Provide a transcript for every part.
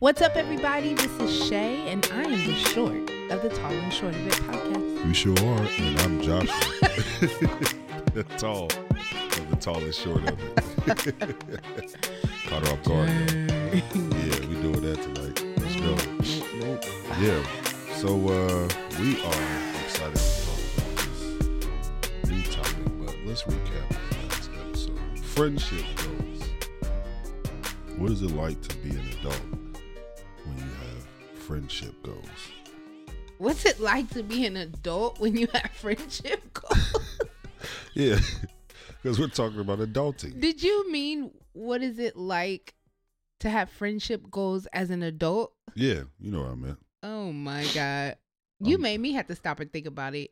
What's up, everybody? This is Che, and I am the short of the Tall and Short of It podcast. You sure are, and I'm Joshua. the tall of the tall and short of it. Caught her off guard. Yeah, we doing that tonight. Let's go. Yeah. So uh we are excited to talk about this new topic, but let's recap the last episode. Friendship goals. What is it like to be an adult when you have friendship goals? What's it like to be an adult when you have friendship goals? Yeah, because we're talking about adulting. Did you mean what is it like to have friendship goals as an adult? Yeah, you know what I meant. Oh my god. You Um, made me have to stop and think about it.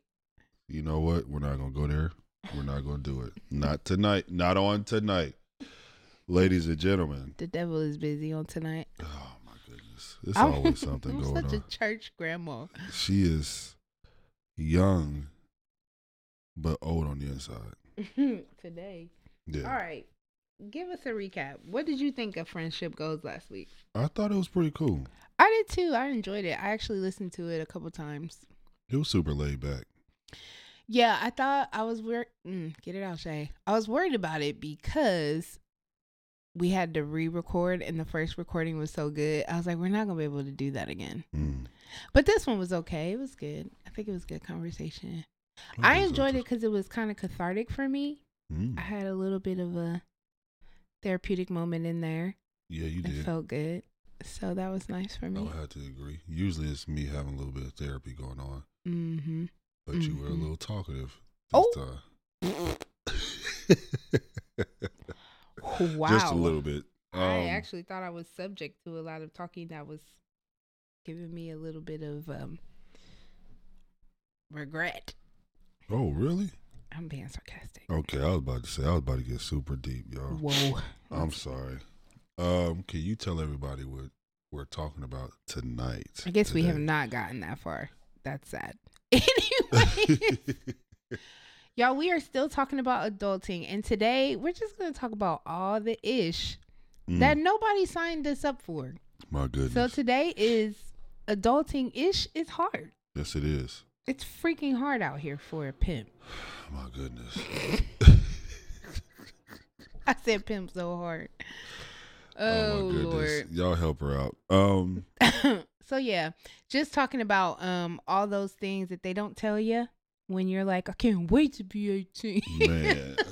You know what? We're not gonna go there. We're not gonna do it. Not tonight. Not on tonight. Ladies and gentlemen. The devil is busy on tonight. Oh There's I'm- always something I'm going such on. a church grandma. She is young but old on the inside. Today. Yeah. All right. Give us a recap. What did you think of friendship goals last week? I thought it was pretty cool. I did too. I enjoyed it. I actually listened to it a couple times. It was super laid back. Yeah, I thought I was worried. Mm, get it out, Che. I was worried about it because we had to re-record, and the first recording was so good. I was like, we're not gonna be able to do that again. Mm. But this one was okay. It was good. I think it was good conversation. I enjoyed it because it was kind of cathartic for me. Mm. I had a little bit of a therapeutic moment in there. Yeah, you did. It felt good. So that was nice for me. i have to agree. Usually it's me having a little bit of therapy going on, Mm-hmm. but you were a Mhm. little talkative Oh. time. Wow. Just a little bit. I Um, actually thought I was subject to a lot of talking that was giving me a little bit of um regret. Oh, really? I'm being sarcastic. Okay, I was about to say I was about to get super deep, y'all. Whoa. I'm sorry. Um, can you tell everybody what we're talking about tonight? I guess we have not gotten that far. That's sad. Anyway, y'all, we are still talking about adulting, and today we're just gonna talk about all the ish Mm, that nobody signed us up for. my goodness. So today is adulting ish is hard. yes, it is. It's freaking hard out here for a pimp. My goodness. I said pimp so hard. oh Oh, my goodness. Lord. Y'all help her out. Um, so yeah, just talking about um all those things that they don't tell you when you're like, I can't wait to be 18. man.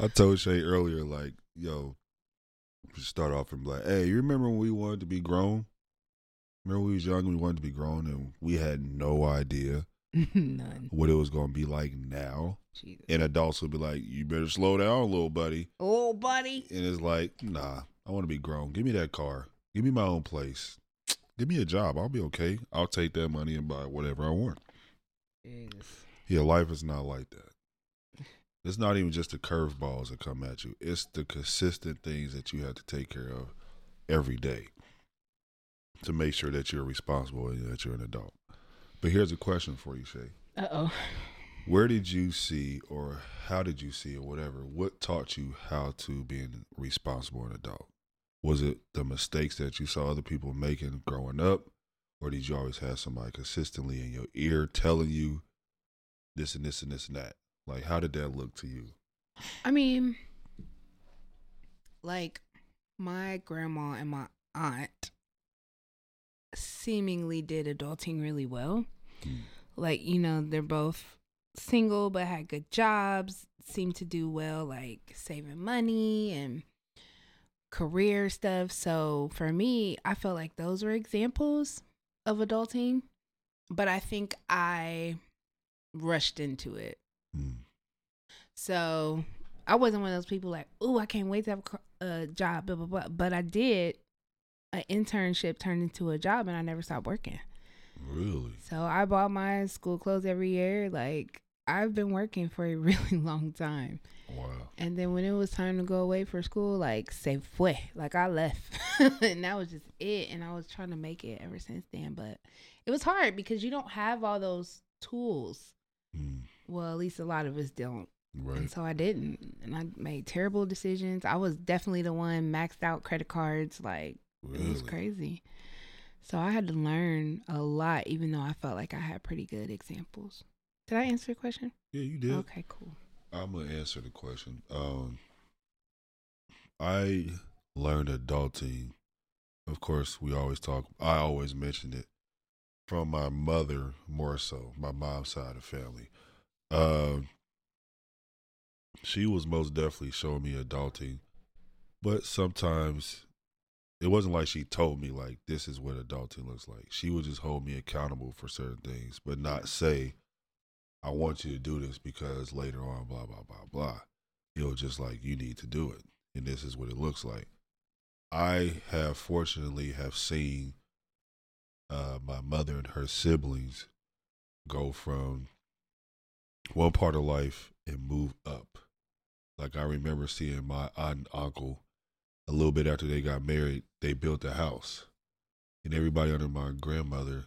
I told Che earlier, like, yo, start off and be like, hey, you remember when we wanted to be grown? Remember when we was young and we wanted to be grown and we had no idea None. what it was going to be like now? Jesus. And adults would be like, you better slow down, little buddy. Oh, buddy. And it's like, nah, I want to be grown. Give me that car. Give me my own place. Give me a job. I'll be okay. I'll take that money and buy whatever I want. Jesus. Yeah, life is not like that. It's not even just the curveballs that come at you. It's the consistent things that you have to take care of every day to make sure that you're responsible and that you're an adult. But here's a question for you, Che. Uh oh. Where did you see, or how did you see, or whatever? What taught you how to be a responsible an adult? Was it the mistakes that you saw other people making growing up, or did you always have somebody consistently in your ear telling you this and this and this and that? Like, how did that look to you? I mean, like my grandma and my aunt seemingly did adulting really well. Mm. Like, you know, they're both single but had good jobs, seemed to do well, like saving money and career stuff. So for me, I felt like those were examples of adulting. But I think I rushed into it. Mm. So I wasn't one of those people like, oh, I can't wait to have a job, blah, blah, blah. But I did. An internship turned into a job and I never stopped working. Really? So I bought my school clothes every year. Like, I've been working for a really long time. Wow. And then when it was time to go away for school, like, se fue. Like, I left. and that was just it. And I was trying to make it ever since then. But it was hard because you don't have all those tools. Mm. Well, at least a lot of us don't Right. And so I didn't. And I made terrible decisions. I was definitely the one maxed out credit cards. Like, it was crazy. So I had to learn a lot, even though I felt like I had pretty good examples. Did I answer your question? Yeah, you did. Okay, cool. I'm gonna answer the question. Um, I learned adulting. Of course, we always talk. I always mention it from my mother more so, my mom's side of the family. Um, she was most definitely showing me adulting, but sometimes it wasn't like she told me like this is what adulting looks like. She would just hold me accountable for certain things, but not say, I want you to do this because later on, blah, blah, blah, blah. Was just like, you need to do it. And this is what it looks like. I have fortunately have seen uh, my mother and her siblings go from one part of life and move up. Like I remember seeing my aunt and uncle a little bit after they got married, they built a house. And everybody under my grandmother,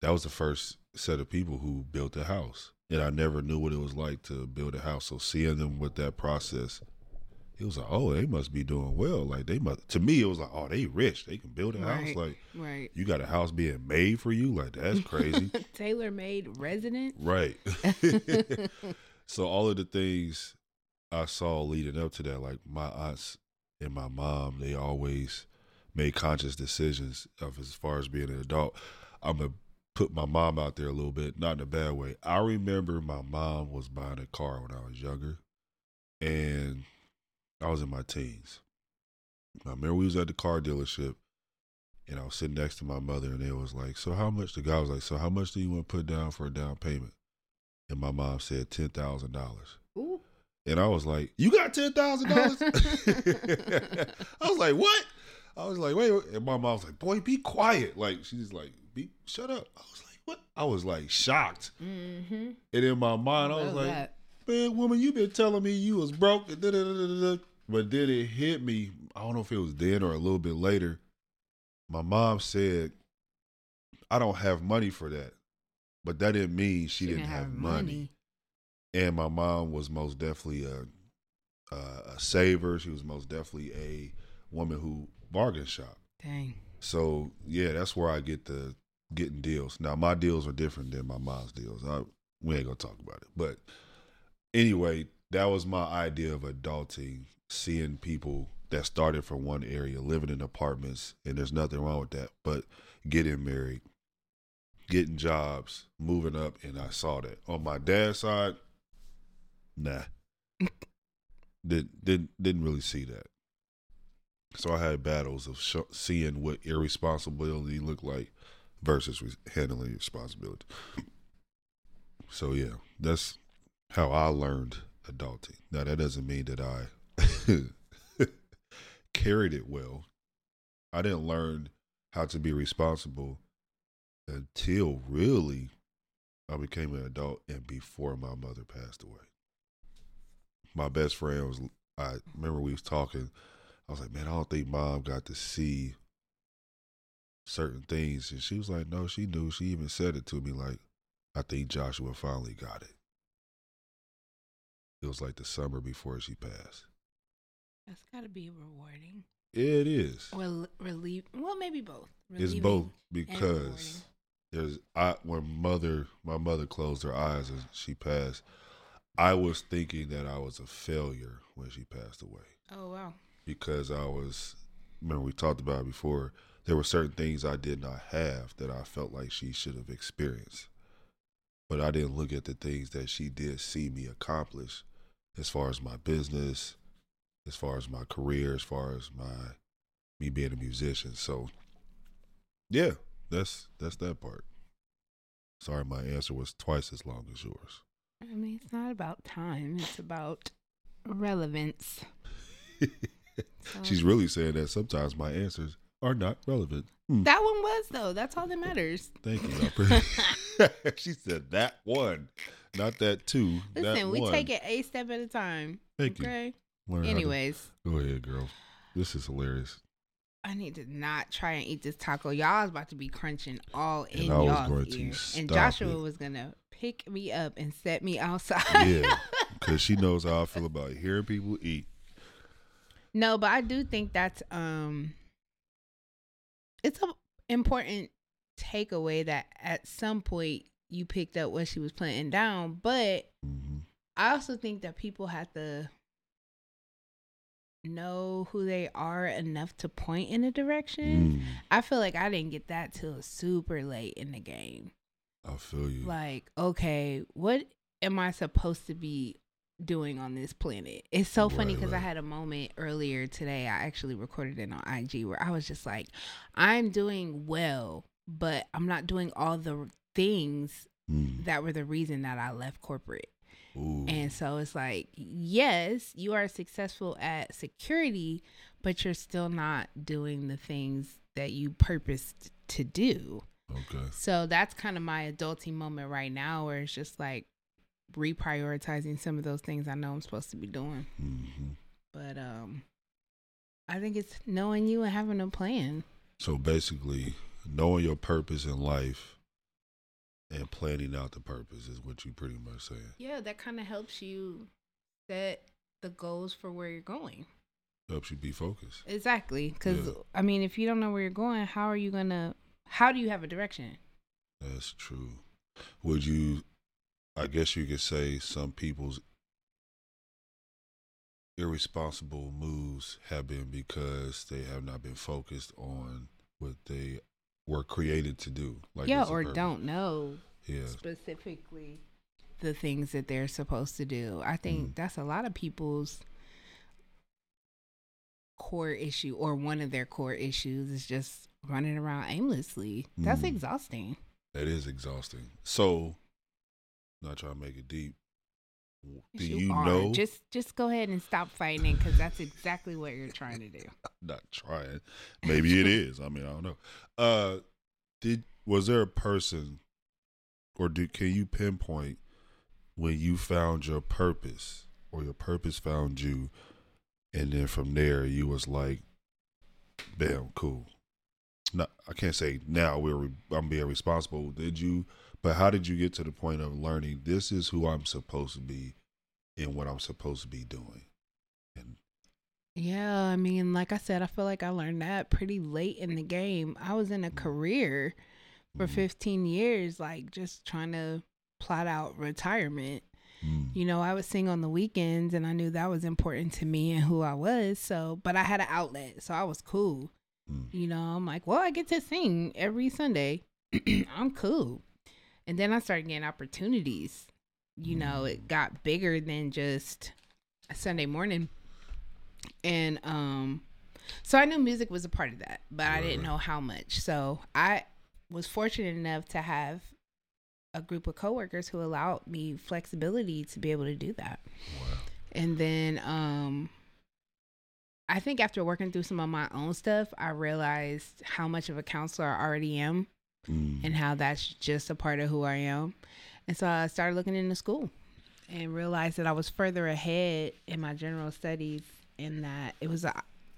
that was the first set of people who built a house. And I never knew what it was like to build a house. So seeing them with that process, it was like, oh, they must be doing well. Like they must. To me, it was like, oh, they rich. They can build a house. Like Right. you got a house being made for you. Like that's crazy. Tailor made resident. right. so all of the things I saw leading up to that, like my aunts and my mom, they always made conscious decisions of as far as being an adult. I'm gonna put my mom out there a little bit, not in a bad way. I remember my mom was buying a car when I was younger, and I was in my teens. I remember we was at the car dealership, and I was sitting next to my mother, and it was like, "So how much?" The guy was like, "So how much do you want to put down for a down payment?" And my mom said ten thousand dollars. And I was like, "You got ten thousand dollars?" I was like, "What?" I was like, "Wait," wait." and my mom was like, "Boy, be quiet!" Like she's like, "Be shut up." I was like, "What?" I was like shocked, Mm-hmm. and in my mind, I was like, "Man, woman, you been telling me you was broke." But then it hit me. I don't know if it was then or a little bit later. My mom said, "I don't have money for that," but that didn't mean she, didn't, have, money and my mom was most definitely a, a a saver. She was most definitely a woman who bargain shop. Dang. So yeah, that's where I get the getting deals. Now my deals are different than my mom's deals. I, we ain't gonna talk about it, but anyway, that was my idea of adulting. Seeing people that started from one area, living in apartments, and there's nothing wrong with that, but getting married, getting jobs, moving up, and I saw that on my dad's side. Nah, didn't didn't didn't really see that. So I had battles of sh- seeing what irresponsibility looked like versus handling responsibility. So yeah, that's how I learned adulting. Now that doesn't mean that I carried it well. I didn't learn how to be responsible until really I became an adult and before my mother passed away. My best friend was I remember we was talking I was like, man, I don't think mom got to see certain things. And she was like, no, she knew. She even said it to me like, I think Joshua finally got it. It was like the summer before she passed. That's got to be rewarding. It is. Well, relief. Well, maybe both. It's both because there's I when mother my mother closed her eyes and she passed. I was thinking that I was a failure when she passed away. Oh wow. because I was remember we talked about it before. There were certain things I did not have that I felt like she should have experienced. But I didn't look at the things that she did see me accomplish as far as my business, as far as my career, as far as my me being a musician. So yeah, that's that's that part. Sorry my answer was twice as long as yours. I mean, it's not about time. It's about relevance. She's really saying that sometimes my answers are not relevant. Hmm. that one was though. That's all that matters. Thank you. She said that one, not that two. that Listen, we one. take it a step at a time. Thank you. okay. Learn how to- Anyways, go ahead, girl. This is hilarious. I need to not try and eat this taco. Y'all is about to be crunching all in I y'all's going to ear. And Joshua it. was gonna pick me up and set me outside. Yeah, because she knows how I feel about hearing people eat. No, but I do think that's um it's a important takeaway that at some point you picked up what she was planting down, but hmm I also think that people have to know who they are enough to point in a direction. Mm, I feel like I didn't get that till super late in the game. I feel you. Like, okay, what am I supposed to be doing on this planet? It's so funny Right, because I had a moment earlier today. I actually recorded it on IG where I was just like, I'm doing well, but I'm not doing all the things Mm, that were the reason that I left corporate. ooh. And so it's like, yes, you are successful at security, but you're still not doing the things that you purposed to do. okay. So that's kind of my adulting moment right now where it's just like reprioritizing some of those things I know I'm supposed to be doing. hmm But um I think it's knowing you and having a plan. So basically, knowing your purpose in life and planning out the purpose is what you pretty much saying. Yeah, that kind of helps you set the goals for where you're going. Helps you be focused. Exactly. Because, Yeah. I mean, if you don't know where you're going, how are you going to, how do you have a direction? That's true. Would you? I guess you could say some people's irresponsible moves have been because they have not been focused on what they were created to do. Like yeah, or don't know Yeah. specifically the things that they're supposed to do. I think Mm. that's a lot of people's core issue or one of their core issues is just running around aimlessly. That's Mm. exhausting. That is exhausting. So, not trying to make it deep. Do Yes, you, are. know? Just just go ahead and stop fighting because that's exactly what you're trying to do. not trying. Maybe it is. I mean, I don't know. Uh, did was there a person, or did can you pinpoint when you found your purpose, or your purpose found you, and then from there you was like, "Bam, cool." Not, I can't say now we're re- I'm being responsible. Did you? But how did you get to the point of learning this is who I'm supposed to be, and what I'm supposed to be doing? And Yeah, I mean, like I said, I feel like I learned that pretty late in the game. I was in a career for Mhm. 15 years, like just trying to plot out retirement. Mm, You know, I would sing on the weekends and I knew that was important to me and who I was. So, but I had an outlet, so I was cool. mm, You know, I'm like, well, I get to sing every Sunday. I'm cool. And then I started getting opportunities. You know, it got bigger than just a Sunday morning. And um so I knew music was a part of that, but I didn't know how much. So I was fortunate enough to have a group of coworkers who allowed me flexibility to be able to do that. wow. And then um I think after working through some of my own stuff, I realized how much of a counselor I already am Mm. and how that's just a part of who I am. And so I started looking into school and realized that I was further ahead in my general studies and that it was a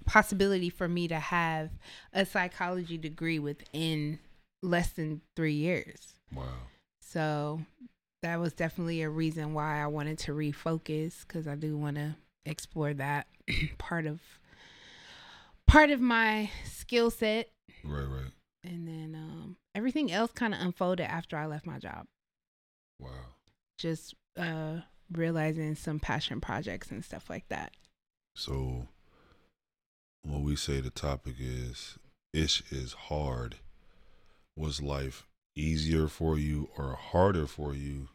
possibility for me to have a psychology degree within less than 3 years. Wow. So that was definitely a reason why I wanted to refocus because I do want to explore that part of part of my skill set, Right, right. and then um, everything else kind of unfolded after I left my job. Wow. Just uh, realizing some passion projects and stuff like that. So when we say the topic is ish is hard, was life easier for you or harder for you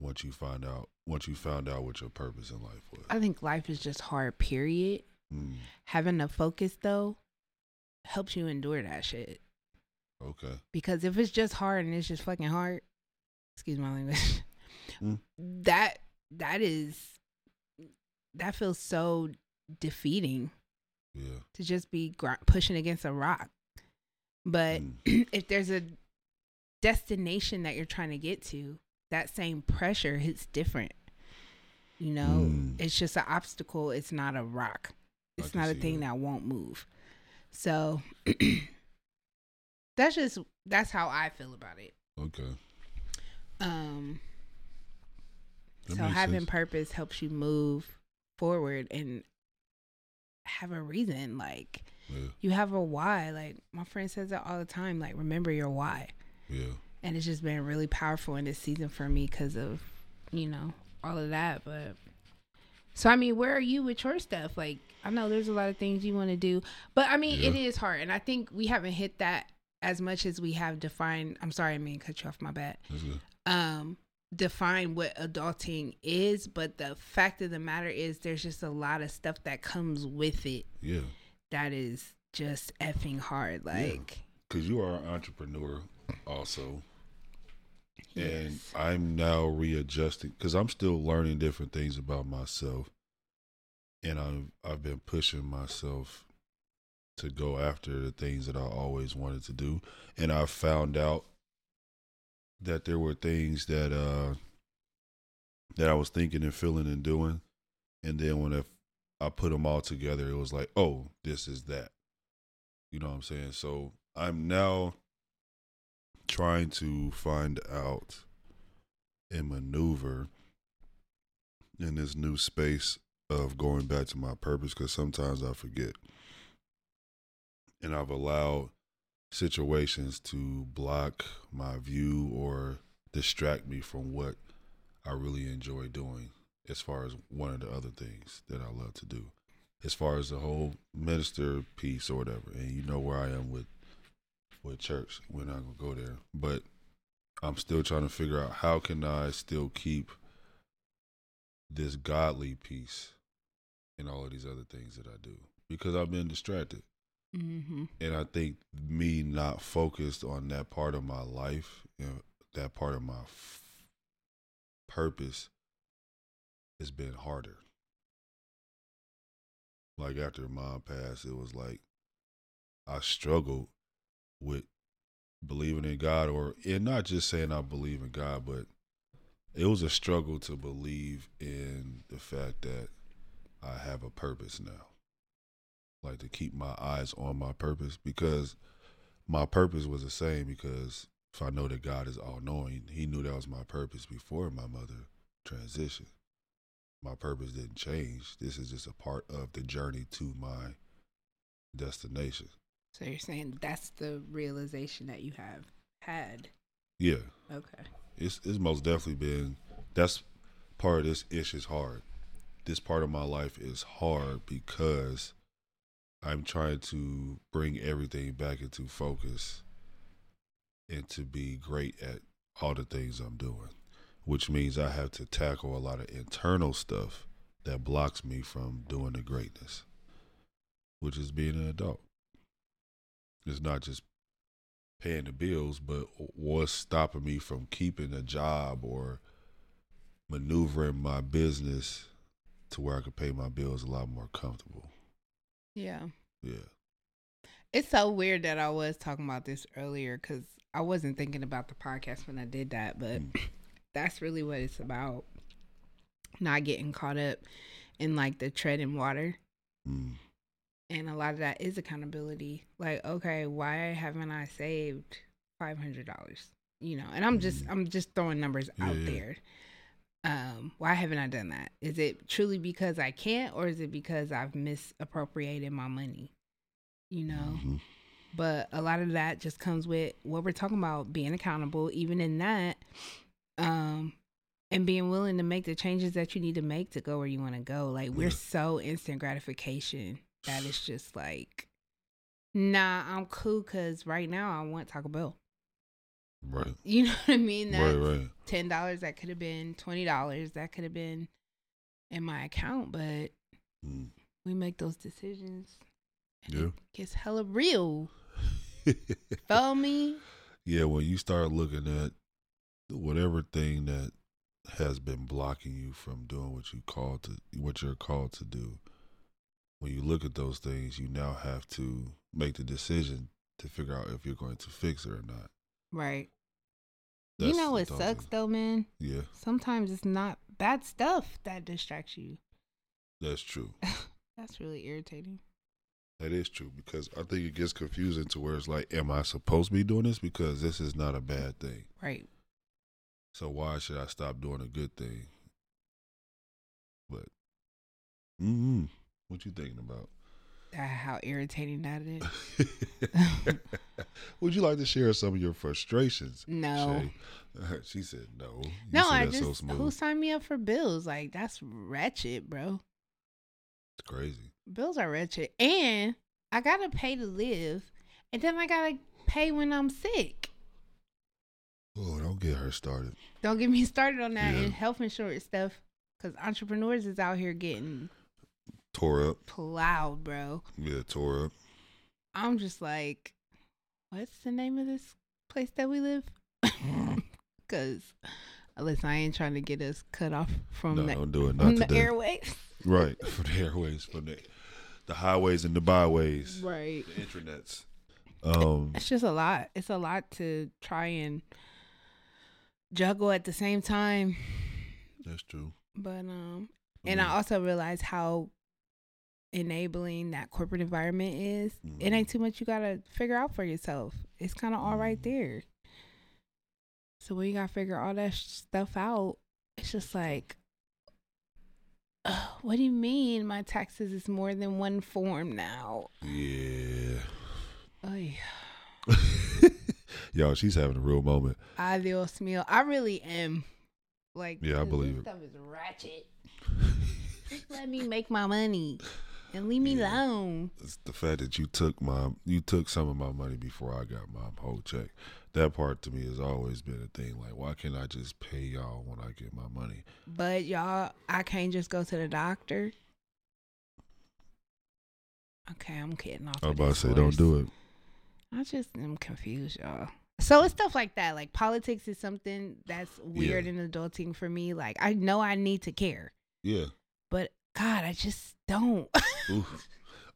once you find out once you found out what your purpose in life was? I think life is just hard. Period. Mm, Having a focus though helps you endure that shit. Okay. Because if it's just hard and it's just fucking hard, excuse my language, Mm. that that is that feels so defeating Yeah. to just be gr- pushing against a rock. But Mm, if there's a destination that you're trying to get to, that same pressure hits different. You know, Mm. it's just an obstacle. It's not a rock. It's not a thing that. that won't move. So that's just that's how I feel about it. okay. Um That so having sense. purpose helps you move forward and have a reason. Like Yeah, you have a why. Like my friend says that all the time. Like remember your why. yeah, And it's just been really powerful in this season for me because of you know all of that. But so I mean, where are you with your stuff? Like I know there's a lot of things you want to do, but I mean it Yeah. is hard, and I think we haven't hit that as much as we have defined. I'm sorry, I mean cut you off. My bad good. um define what adulting is but the fact of the matter is there's just a lot of stuff that comes with it Yeah, that is just effing hard like because you are an entrepreneur also, and. I'm now readjusting because I'm still learning different things about myself, and I've I've been pushing myself to go after the things that I always wanted to do, and I found out that there were things that uh that I was thinking and feeling and doing, and then when I, I put them all together, it was like, oh, this is that. You know what I'm saying? So I'm now trying to find out and maneuver in this new space of going back to my purpose because sometimes I forget. And I've allowed situations to block my view or distract me from what I really enjoy doing as far as one of the other things that I love to do. As far as the whole minister piece or whatever. And you know where I am with with church. We're not gonna go there. But I'm still trying to figure out how can I still keep this godly piece in all of these other things that I do. Because I've been distracted. Mm-hmm. And I think me not focused on that part of my life, you know, that part of my f- purpose, has been harder. Like after mom passed, it was like I struggled with believing in God, or and not just saying I believe in God, but it was a struggle to believe in the fact that I have a purpose now like to keep my eyes on my purpose because my purpose was the same because if I know that God is all knowing, he knew that was my purpose before my mother transitioned. My purpose didn't change. This is just a part of the journey to my destination. so you're saying that's the realization that you have had Yeah. okay It's it's most definitely been that's part of this ish is hard. This part of my life is hard because I'm trying to bring everything back into focus and to be great at all the things I'm doing, which means I have to tackle a lot of internal stuff that blocks me from doing the greatness, which is being an adult. It's not just paying the bills, but what's stopping me from keeping a job or maneuvering my business to where I could pay my bills a lot more comfortable. Yeah Yeah. it's so weird that i was talking about this earlier because i wasn't thinking about the podcast when i did that but Mm. that's really what it's about not getting caught up in like the treading water Mm. and a lot of that is accountability like okay why haven't i saved $500 you know and i'm just Mhm. i'm just throwing numbers Yeah, out yeah. there um why haven't i done that? Is it truly because i can't or is it because i've misappropriated my money? You know? Mhm. but a lot of that just comes with what we're talking about being accountable even in that um and being willing to make the changes that you need to make to go where you want to go. Like we're Yeah. so instant gratification that it's just like nah i'm cool because right now i want taco bell Right. you know what i mean that's Right, right. ten dollars that could have been twenty dollars that could have been in my account but Mm. we make those decisions and Yeah. it gets hella real feel me yeah, when you start looking at whatever thing that has been blocking you from doing what you called to what you're called to do, when you look at those things, you now have to make the decision to figure out if you're going to fix it or not. Right. That's you know what sucks though, man? Yeah, Sometimes it's not bad stuff that distracts you. that's true. That's really irritating. That is true because I think it gets confusing to where it's like, am I supposed to be doing this? Because this is not a bad thing. Right. So why should I stop doing a good thing? But, mm-hmm. what you thinking about? Uh, how irritating that is. Would you like to share some of your frustrations? No. Che? She said no. You no, said I that so just who signed me up for bills? Like that's wretched, bro. It's crazy. Bills are wretched, and I gotta pay to live, and then I gotta pay when I'm sick. Oh, don't get her started. Don't get me started on that Yeah. and health insurance stuff, because entrepreneurs is out here getting Tore up. plowed, bro. Yeah, tore up. I'm just like, what's the name of this place that we live? Because listen, I ain't trying to get us cut off from no, the, don't do it. from Not the airways. Right. For the airways, for the the highways and the byways. Right. The intranets. Um It's just a lot. It's a lot to try and juggle at the same time. that's true. But um and I also realize how enabling that corporate environment is. It Mhm. ain't too much you gotta figure out for yourself. It's kind of all right Mhm. there. So when you gotta figure all that sh- stuff out, it's just like, uh, what do you mean my taxes is more than one form now? Yeah. Oh yeah. Yo, she's having a real moment. Adios meal. I really am. Like, Yeah, I believe this it. Stuff is ratchet. Just let me make my money and leave me Yeah. alone. It's the fact that you took my you took some of my money before I got my whole check. That part to me has always been a thing. Like, why can't I just pay y'all when I get my money? But y'all, I can't just go to the doctor. Okay, I'm getting off. I was of about to say, don't do it. I just am confused, y'all. So it's stuff like that. Like politics is something that's weird Yeah. in adulting for me. Like I know I need to care, Yeah. but God, I just don't.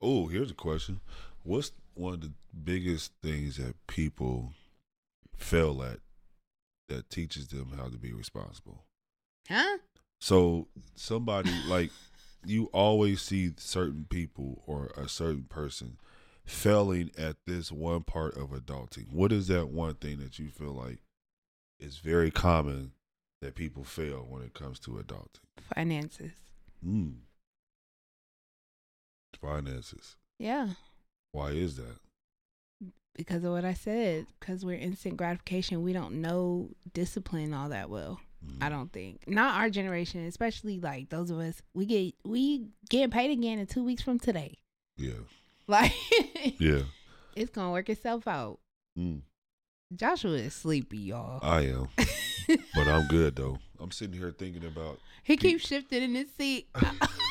Oh, here's a question. What's one of the biggest things that people fail at that teaches them how to be responsible? huh? So somebody like you always see certain people or a certain person failing at this one part of adulting. What is that one thing that you feel like is very common that people fail when it comes to adulting? Finances. Mm. Finances. Yeah. Why is that? Because of what I said. Because we're instant gratification. We don't know discipline all that well. Mm. I don't think. Not our generation, especially like those of us. We get we getting paid again in two weeks from today. Yeah. Like Yeah. it's gonna work itself out. Mm. Joshua is sleepy, y'all. I am. but I'm good though. I'm sitting here thinking about he keeps shifting in his seat.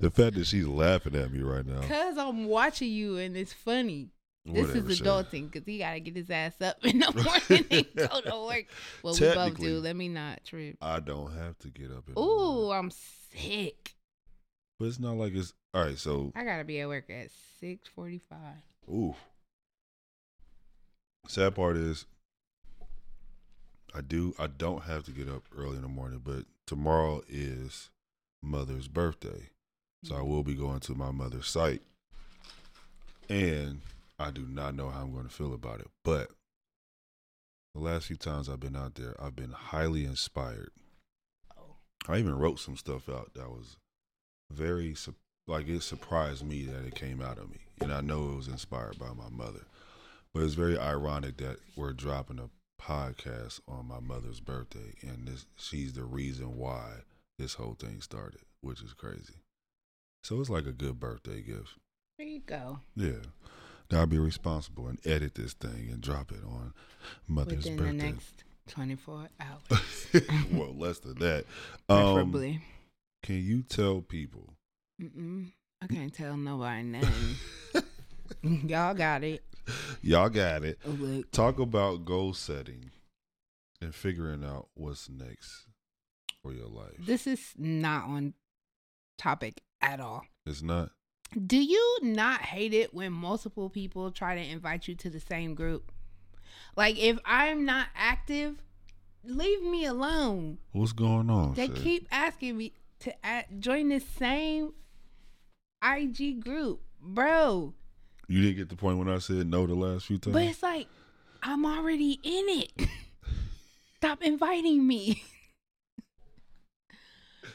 the fact that she's laughing at me right now. Cause I'm watching you and it's funny. This Whatever, is adulting because he gotta get his ass up in the morning and go to work. Well, we both do. Let me not trip. I don't have to get up Ooh. I'm sick. But it's not like it's all right, so I gotta be at work at six forty-five. ooh. Sad part is I do I don't have to get up early in the morning, but tomorrow is mother's birthday. So I will be going to my mother's site. And I do not know how I'm going to feel about it. But the last few times I've been out there, I've been highly inspired. I even wrote some stuff out that was very like it surprised me that it came out of me, and I know it was inspired by my mother. But it's very ironic that we're dropping a podcast on my mother's birthday, and this she's the reason why this whole thing started, which is crazy. So it's like a good birthday gift. There you go. Yeah, gotta be responsible and edit this thing and drop it on mother's Within birthday. the next twenty-four hours, well, less than that. Um, preferably. can you tell people? Mm-mm. I can't tell nobody nothing. Y'all got it. Y'all got it. Oh, Look, Talk about goal setting and figuring out what's next for your life. this is not on topic at all. It's not. Do you not hate it when multiple people try to invite you to the same group? Like if I'm not active, leave me alone. What's going on? They keep asking me to add, join the same IG group, bro. You didn't get the point when I said no the last few times. But it's like I'm already in it. Stop inviting me.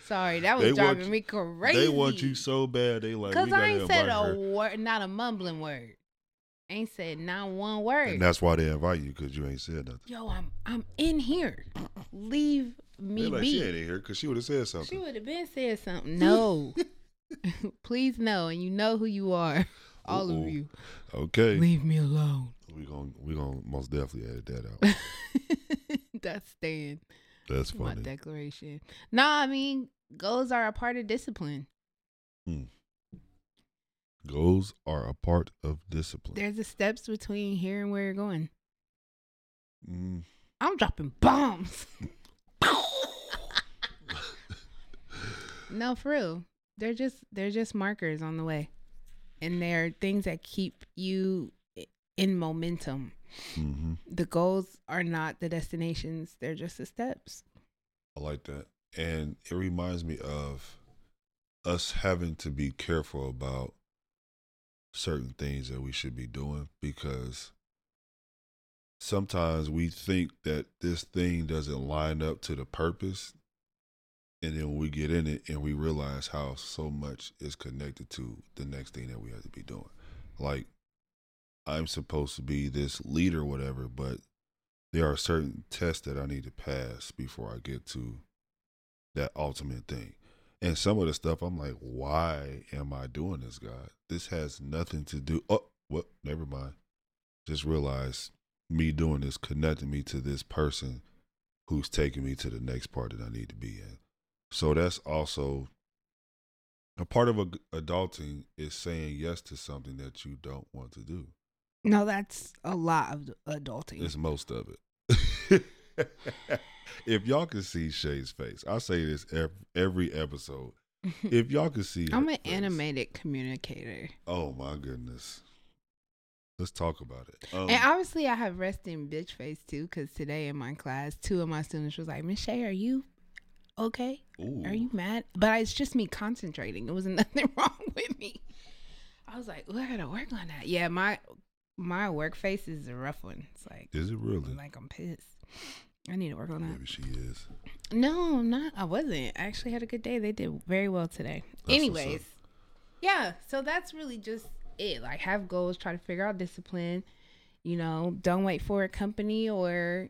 Sorry, that was want driving me crazy. They want you so bad. They like Cause we I ain't said a word, not a mumbling word. Ain't said not one word. And that's why they invite you because you ain't said nothing. Yo, I'm I'm in here. Leave me They like be. she ain't in here because she would have said something. She would have been said something. No. Please no, and you know who you are. All Uh-oh. of you. Okay, Leave me alone. we gonna we gonna most definitely edit that out. That's staying That's my funny. declaration. Nah, I mean, goals are a part of discipline. Goals are a part of discipline. There's the steps between here and where you're going. Mm, I'm dropping bombs. no, for real. They're just they're just markers on the way. And they're things that keep you in momentum. hmm The goals are not the destinations, they're just the steps. I like that, and it reminds me of us having to be careful about certain things that we should be doing because sometimes we think that this thing doesn't line up to the purpose and then we get in it and we realize how so much is connected to the next thing that we have to be doing. Like i'm supposed to be this leader whatever but there are certain tests that i need to pass before i get to that ultimate thing and some of the stuff i'm like why am i doing this god this has nothing to do oh what never mind just realize me doing this connecting me to this person who's taking me to the next part that I need to be in. So that's also a part of a, adulting is saying yes to something that you don't want to do. No, that's a lot of adulting. It's most of it. if y'all can see Che's face, I say this every, every episode. If y'all can see, I'm an face- animated communicator. Oh my goodness, let's talk about it. Um, and obviously, I have resting bitch face too, because today in my class, two of my students was like, Miss Che, are you okay? ooh, Are you mad? But it's just me concentrating. It was nothing wrong with me. I was like, "Ooh, I gotta work on that. Yeah, my my work face is a rough one. It's like, Is it really? like I'm pissed. I need to work on that. Maybe she is. No, I'm not. I wasn't. I actually had a good day. They did very well today. what's Anyways, yeah. So that's really just it. Like, have goals. Try to figure out discipline. You know, don't wait for a company or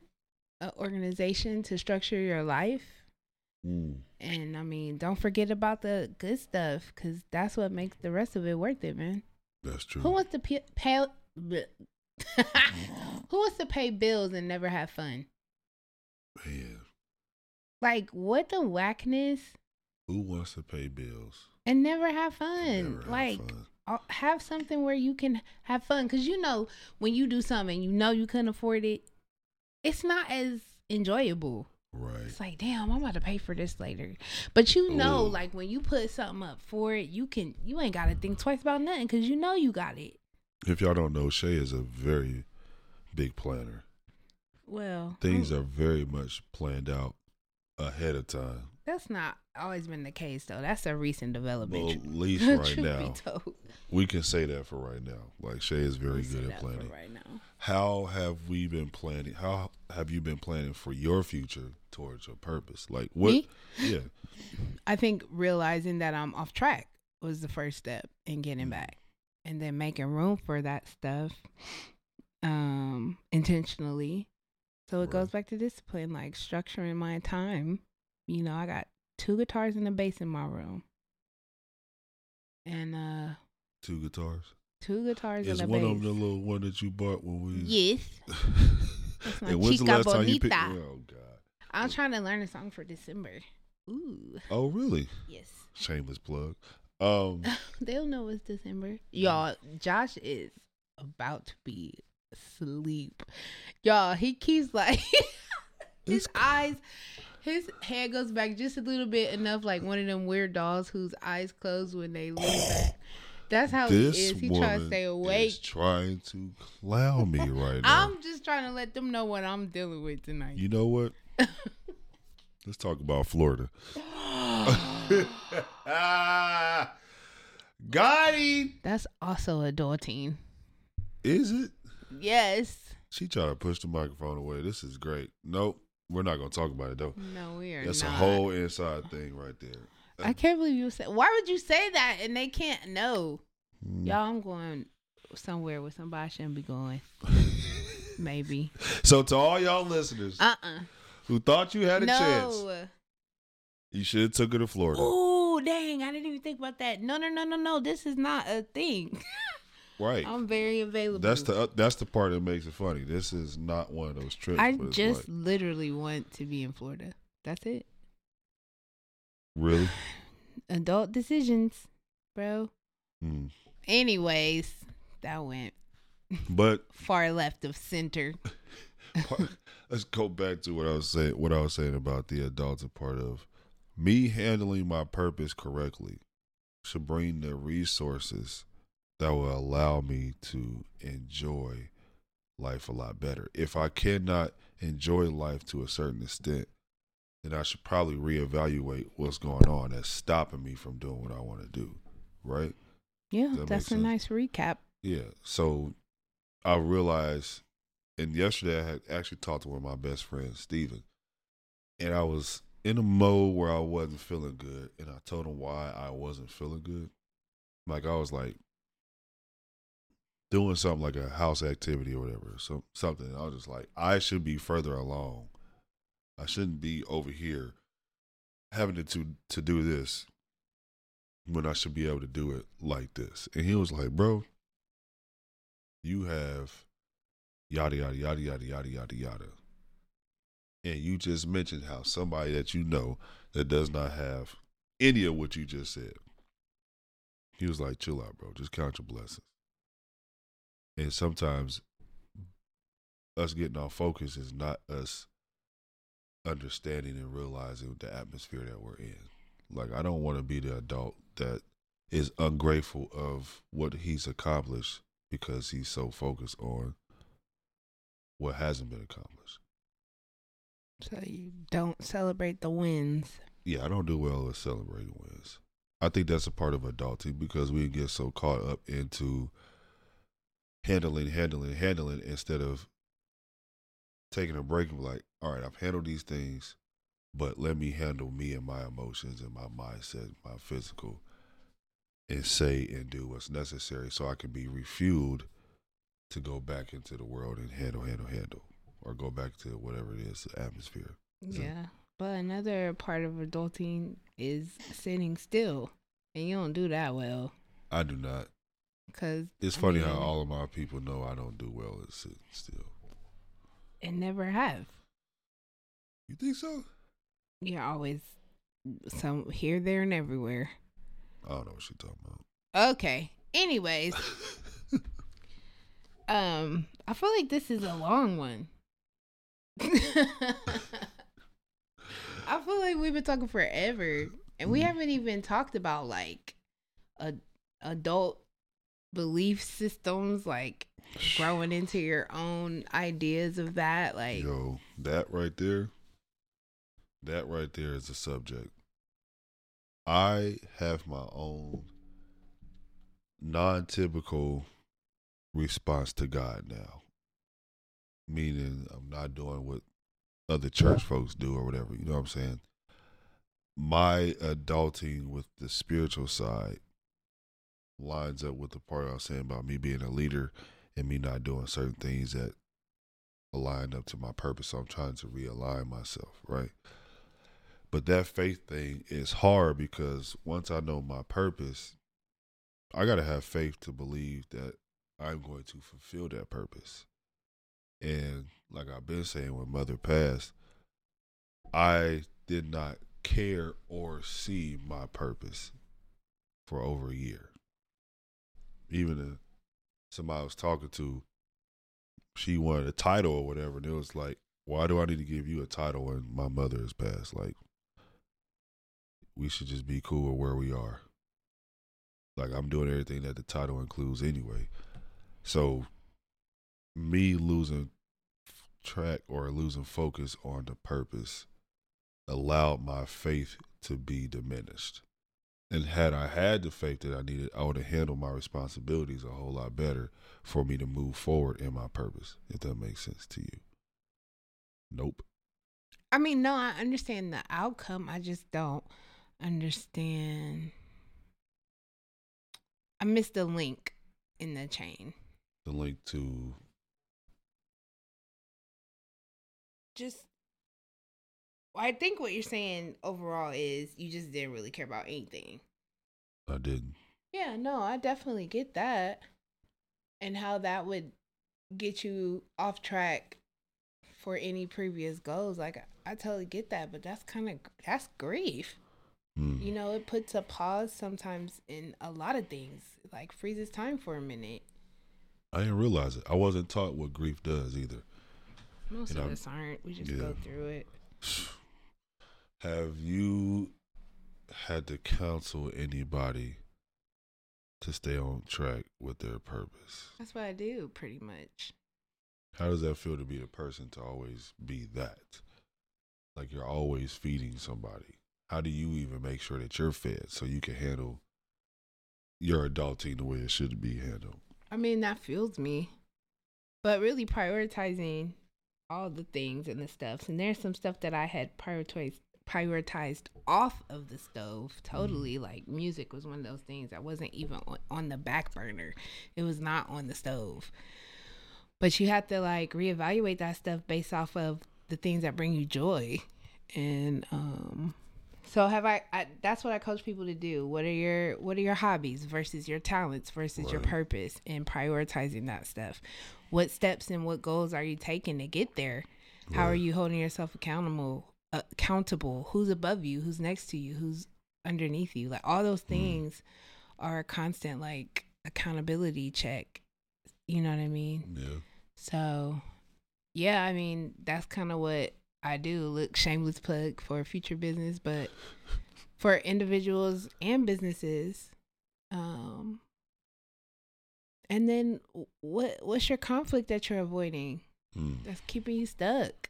an organization to structure your life. Mm. And I mean, don't forget about the good stuff because that's what makes the rest of it worth it, man. That's true. Who wants to pay? pay. Who wants to pay bills and never have fun? Man, Like, what the whackness who wants to pay bills? and never have fun? never have like, fun? uh, have something where you can have fun because you know when you do something you know you couldn't afford it, it's not as enjoyable. right? It's like, damn, I'm about to pay for this later. But you know, Ooh. like when you put something up for it, you can you ain't gotta think twice about nothing because you know you got it. If y'all don't know, Che is a very big planner. Well, Things mm, are very much planned out ahead of time. that's not always been the case though. That's a recent development. Well, at least right now, we can say that for right now. Like Che is very good at planning. right now. How have we been planning? How have you been planning for your future towards your purpose? Like what? Me? Yeah. I think realizing that I'm off track was the first step in getting Mm. back. And then making room for that stuff um intentionally. So it goes back to discipline, like structuring my time. You know, I got two guitars and a bass in my room. And uh Two guitars. two guitars Is and a one bass. of them the little one that you bought when we? yes. That's my and when's the last time you picked? bonita. Oh God. I'm trying to learn a song for December. Ooh. Oh really? Yes. Shameless plug. Um. They'll know it's December. Y'all, Josh is about to be asleep. Y'all, he keeps like his eyes, his head goes back just a little bit enough, like one of them weird dolls whose eyes close when they lean back. That's how this he is. He tries to stay awake. is trying to clown me right now. I'm just trying to let them know what I'm dealing with tonight. you know what? Let's talk about Florida. Got him. That's also a adulting. Is it? Yes. She tried to push the microphone away. This is great. Nope. We're not gonna talk about it though. No, we are That's not. a whole inside thing right there. I can't believe you said. Why would you say that and they can't know? Mm. Y'all, I'm going somewhere with somebody I shouldn't be going. Maybe. So to all y'all listeners Uh uh who thought you had a chance, you should have took her to Florida. Ooh, dang! I didn't even think about that. No, no, no, no, no. This is not a thing. Right. I'm very available. That's the uh, that's the part that makes it funny. This is not one of those trips. I just like, literally want to be in Florida. That's it. really. Adult decisions, bro. Mm. Anyways, that went But far left of center. part- let's go back to what I was saying. What I was saying about the adulting part of me handling my purpose correctly should bring the resources that will allow me to enjoy life a lot better. If I cannot enjoy life to a certain extent, then I should probably reevaluate what's going on that's stopping me from doing what I want to do. Right? Yeah, That that's a nice recap. Yeah. So I realized, and yesterday I had actually talked to one of my best friends, Steven, and I was in a mode where I wasn't feeling good, and I told him why I wasn't feeling good. Like I was like doing something like a house activity or whatever, so something. I was just like, I should be further along. I shouldn't be over here having to to, to do this when I should be able to do it like this. And he was like, bro, you have yada yada yada yada yada yada yada. And you just mentioned how somebody that you know that does not have any of what you just said. He was like, chill out, bro. Just count your blessings. And sometimes us getting off focus is not us understanding and realizing the atmosphere that we're in. Like I don't want to be the adult that is ungrateful of what he's accomplished because he's so focused on what hasn't been accomplished. So you don't celebrate the wins. Yeah, I don't do well with celebrating wins. I think that's a part of adulting because we get so caught up into handling, handling, handling instead of taking a break and be like, all right, I've handled these things, but let me handle me and my emotions and my mindset, my physical, and say and do what's necessary so I can be refueled to go back into the world and handle, handle, handle, or go back to whatever it is, the atmosphere. So- Yeah. But another part of adulting is sitting still. And you don't do that well. I do not. Because It's funny how all of my people know I don't do well at sitting still. And never have. You think so? You're always some here, there, and everywhere. I don't know what you're talking about. Okay. Anyways, um, I feel like this is a long one. I feel like we've been talking forever, and we Mhm. haven't even talked about like a adult belief systems, like growing into your own ideas of that. Like, Yo, that right there, that right there is the subject. I have my own non-typical response to God now. Meaning I'm not doing what other church folks do or whatever, you know what I'm saying? My adulting with the spiritual side lines up with the part I was saying about me being a leader and me not doing certain things that align up to my purpose. So I'm trying to realign myself, right? But that faith thing is hard because once I know my purpose, I got to have faith to believe that I'm going to fulfill that purpose. And like I've been saying, when mother passed, I did not care or see my purpose for over a year. Even if somebody I was talking to, she wanted a title or whatever, and it was like, why do I need to give you a title when my mother has passed? Like, we should just be cool with where we are. Like, I'm doing everything that the title includes anyway. So, me losing track or losing focus on the purpose allowed my faith to be diminished. And had I had the faith that I needed, I would have handled my responsibilities a whole lot better for me to move forward in my purpose, if that makes sense to you. Nope. I mean, no, I understand the outcome. I just don't understand. I missed the link in the chain. The link to Just, I think what you're saying overall is you just didn't really care about anything. I didn't. Yeah, no, I definitely get that. And how that would get you off track for any previous goals. Like I, I totally get that, but that's kind of that's grief. Mm. You know, it puts a pause sometimes in a lot of things. Like freezes time for a minute. I didn't realize it. I wasn't taught what grief does either. Most You of know, us aren't. We just yeah. go through it. Have you had to counsel anybody to stay on track with their purpose? That's what I do pretty much. How does that feel to be the person to always be that? Like you're always feeding somebody. How do you even make sure that you're fed so you can handle your adulting the way it should be handled? I mean, that fuels me. But really prioritizing all the things and the stuffs. And there's some stuff that I had prioritized prioritized off of the stove totally. Like music was one of those things that wasn't even on, on the back burner. It was not on the stove. But you have to like reevaluate that stuff based off of the things that bring you joy. And um so have I, I that's what i coach people to do. What are your what are your hobbies versus your talents versus your purpose and prioritizing that stuff? What steps and what goals are you taking to get there? How are you holding yourself accountable accountable who's above you who's next to you who's underneath you like all those Mm. things are a constant like accountability check you know what i mean Yeah. so, yeah, I mean, that's kind of what I do. Look, shameless plug for future business, but for individuals and businesses. Um, and then what what's your conflict that you're avoiding Mm, that's keeping you stuck?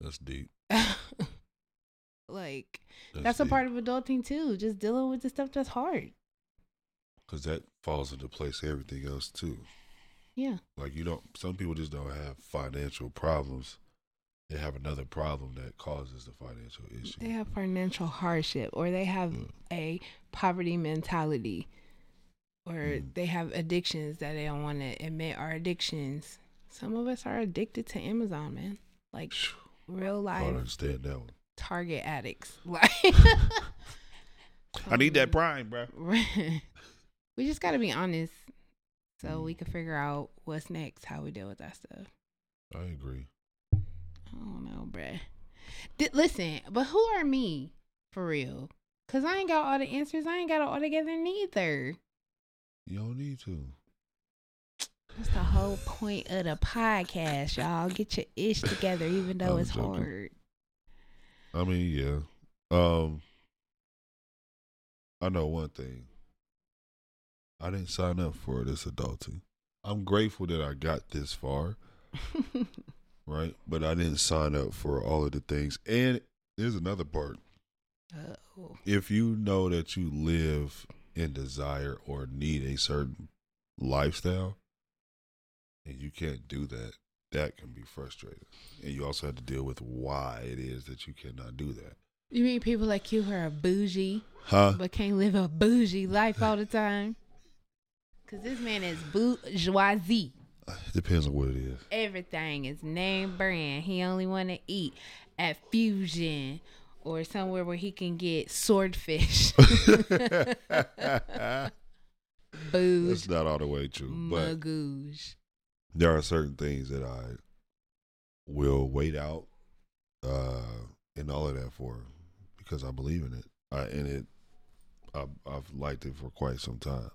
that's deep. like that's a part of adulting too, just dealing with the stuff that's hard. because that falls into place everything else too. Yeah. Like you don't. Some people just don't have financial problems. They have another problem that causes the financial issue. They have financial hardship or they have a poverty mentality or Mm. they have addictions that they don't want to admit are addictions. Some of us are addicted to Amazon, man. Like Phew, real life. I don't life understand that one. Target addicts. Like I need that prime, bro. we just got to be honest so Mm. we can figure out what's next, how we deal with that stuff. I agree. I don't know, bruh. Di- listen, but who are me for real? Cause I ain't got all the answers. I ain't got it all together neither. You don't need to. That's the whole point of the podcast, y'all. Get your ish together, even though I'm it's joking. hard. I mean, yeah. Um, I know one thing. I didn't sign up for this adulting. I'm grateful that I got this far, right? But I didn't sign up for all of the things. And there's another part. oh, If you know that you live in desire or need a certain lifestyle and you can't do that, that can be frustrating. And you also have to deal with why it is that you cannot do that. you mean people like you who are bougie Huh? but can't live a bougie life all the time? Cause this man is bourgeoisie. Uh, depends on what it is. Everything is name brand. He only want to eat at Fusion or somewhere where he can get swordfish. Bouge, That's not all the way true. But magooge. There are certain things that I will wait out uh, and all of that for because I believe in it. I, and it, I've, I've liked it for quite some time.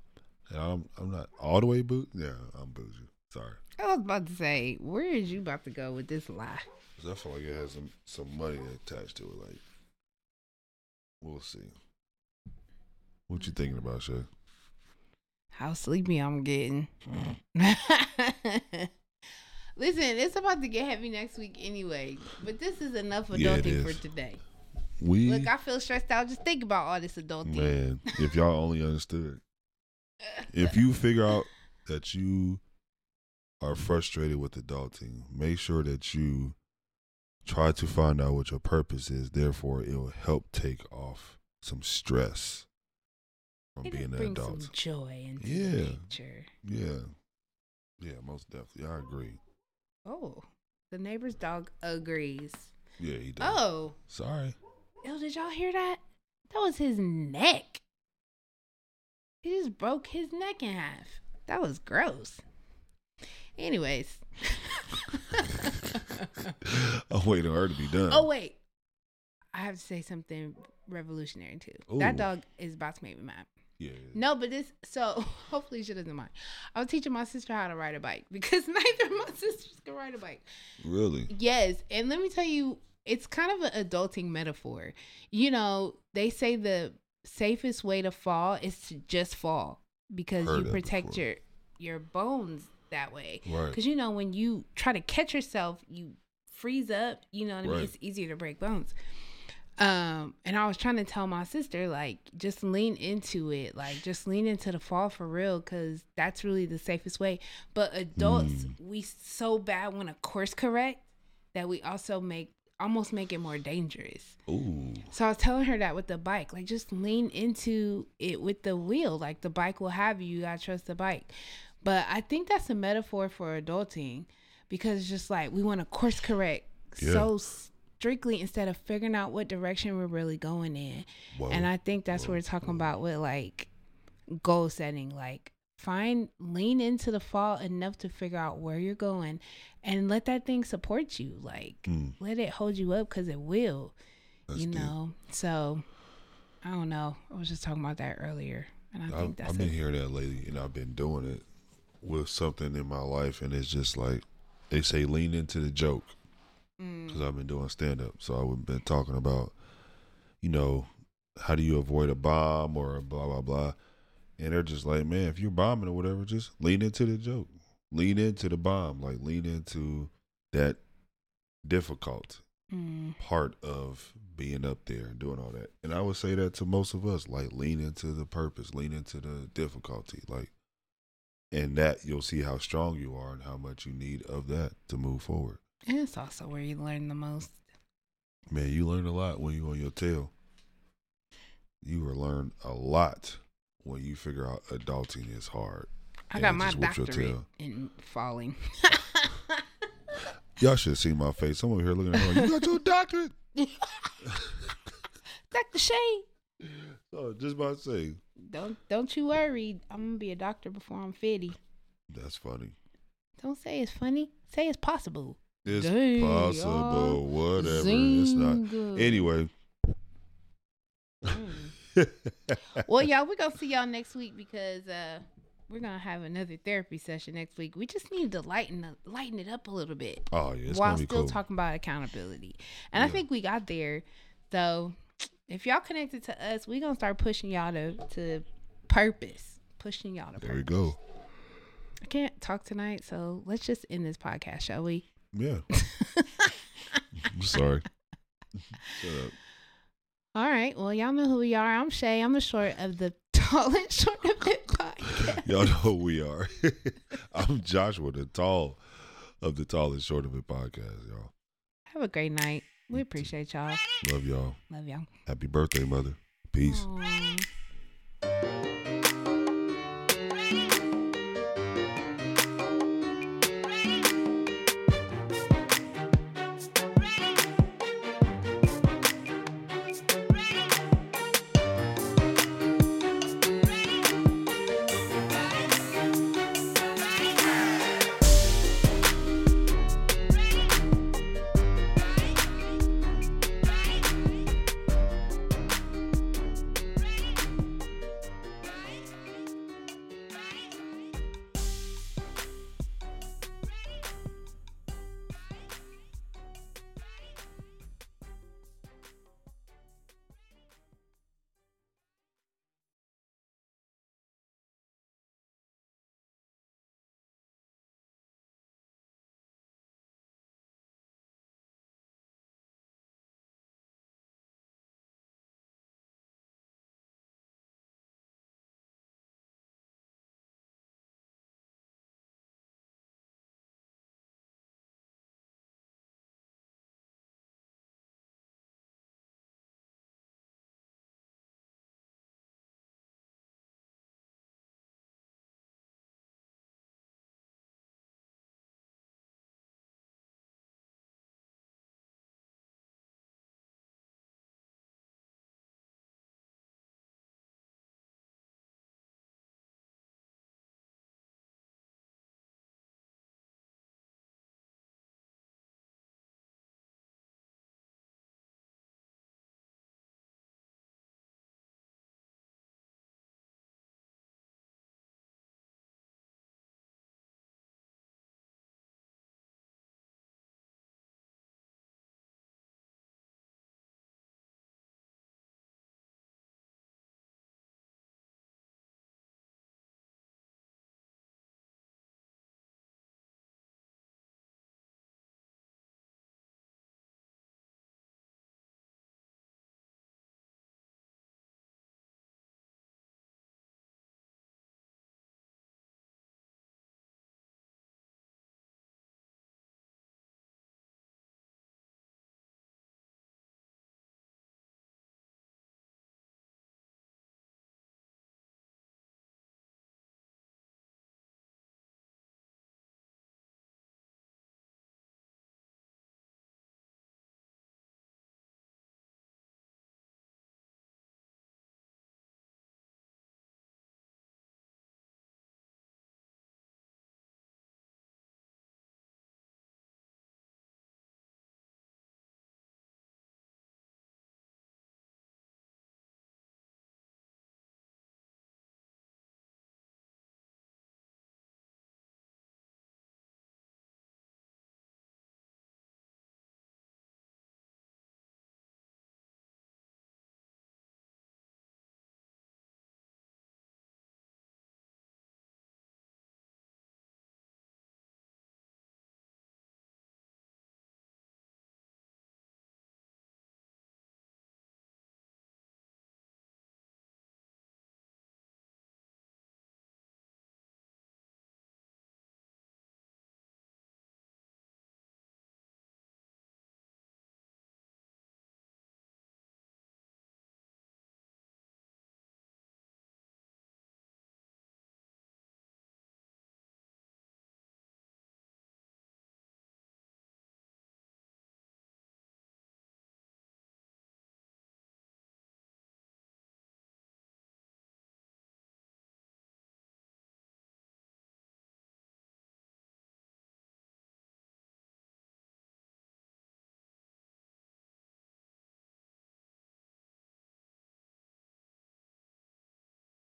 And I'm I'm not all the way boot. Yeah, I'm bougie. Sorry, I was about to say, where is you about to go with this lie? I feel like it has some some money attached to it. Like, we'll see. What you thinking about, Che? How sleepy I'm getting. Listen, it's about to get heavy next week anyway. But this is enough Yeah, adulting for today. We Look, I feel stressed out just think about all this adulting. Man, if y'all only understood. If you figure out that you are frustrated with adulting, make sure that you Try to find out what your purpose is. Therefore, it will help take off some stress from It'll being an adult. some joy into Yeah. the picture. Yeah. Yeah, most definitely. I agree. Oh, the neighbor's dog agrees. Yeah, he does. Oh, Sorry. Yo, did y'all hear that? That was his neck. He just broke his neck in half. That was gross. Anyways. I'm waiting on her to be done. oh wait. I have to say something revolutionary too. That dog is about to make me mad. Yeah. No, but this so hopefully she doesn't mind. I was teaching my sister how to ride a bike because neither of my sisters can ride a bike. Really? Yes, and let me tell you, it's kind of an adulting metaphor. You know, they say the safest way to fall is to just fall because Heard you protect before. your your bones that way. Right. Because you know, when you try to catch yourself, you freeze up. You know what I mean? It's easier to break bones. Um, and I was trying to tell my sister, like, just lean into it, like, just lean into the fall for real, because that's really the safest way. But adults, Mm. we so bad want to course correct that we also make almost make it more dangerous. Ooh. So I was telling her that with the bike, like, just lean into it with the wheel, like, the bike will have you. You gotta trust the bike. But I think that's a metaphor for adulting because it's just like we want to course correct Yeah. so strictly instead of figuring out what direction we're really going in. Whoa. And I think that's Whoa. what we're talking about with like goal setting. Like find lean into the fall enough to figure out where you're going and let that thing support you. Like Mm, let it hold you up because it will. that's you deep. know. So I don't know. I was just talking about that earlier. And I I've, think that's I've been it. hearing that lately, and I've been doing it with something in my life, and it's just like they say, lean into the joke Mm. because I've been doing stand up, so I've been talking about, you know, how do you avoid a bomb or blah blah blah, and they're just like, man, if you're bombing or whatever, just lean into the joke, lean into the bomb, like lean into that difficult Mm. part of being up there and doing all that. And I would say that to most of us, like lean into the purpose, lean into the difficulty, like and that you'll see how strong you are and how much you need of that to move forward. And it's also where you learn the most. Man, you learn a lot when you on your tail. You will learn a lot when you figure out adulting is hard. I got my just whoops your doctorate in falling. Y'all should see my face. Some over here looking at me like, you got your doctorate? Dr. Che. So just about to say, Don't don't you worry. I'm gonna be a doctor before I'm 50. that's funny. Don't say it's funny. Say it's possible. It's Dang, possible, whatever. It's not. Anyway. Mm. well, y'all, we're gonna see y'all next week because uh we're gonna have another therapy session next week. We just need to lighten the, lighten it up a little bit oh yeah, it's while be still cool. talking about accountability. And I think we got there. So if y'all connected to us, we're gonna start pushing y'all to to purpose. Pushing y'all to there we go. I can't talk tonight, so let's just end this podcast, shall we? Yeah. I'm sorry. Shut up. All right. Well, y'all know who we are. I'm Che. I'm the short of the tall and short of it podcast. Y'all know who we are. I'm Joshua, the tall of the tall and short of it podcast, y'all. Have a great night. We appreciate y'all. Love y'all. Love y'all. Happy birthday, mother. Peace. Aw.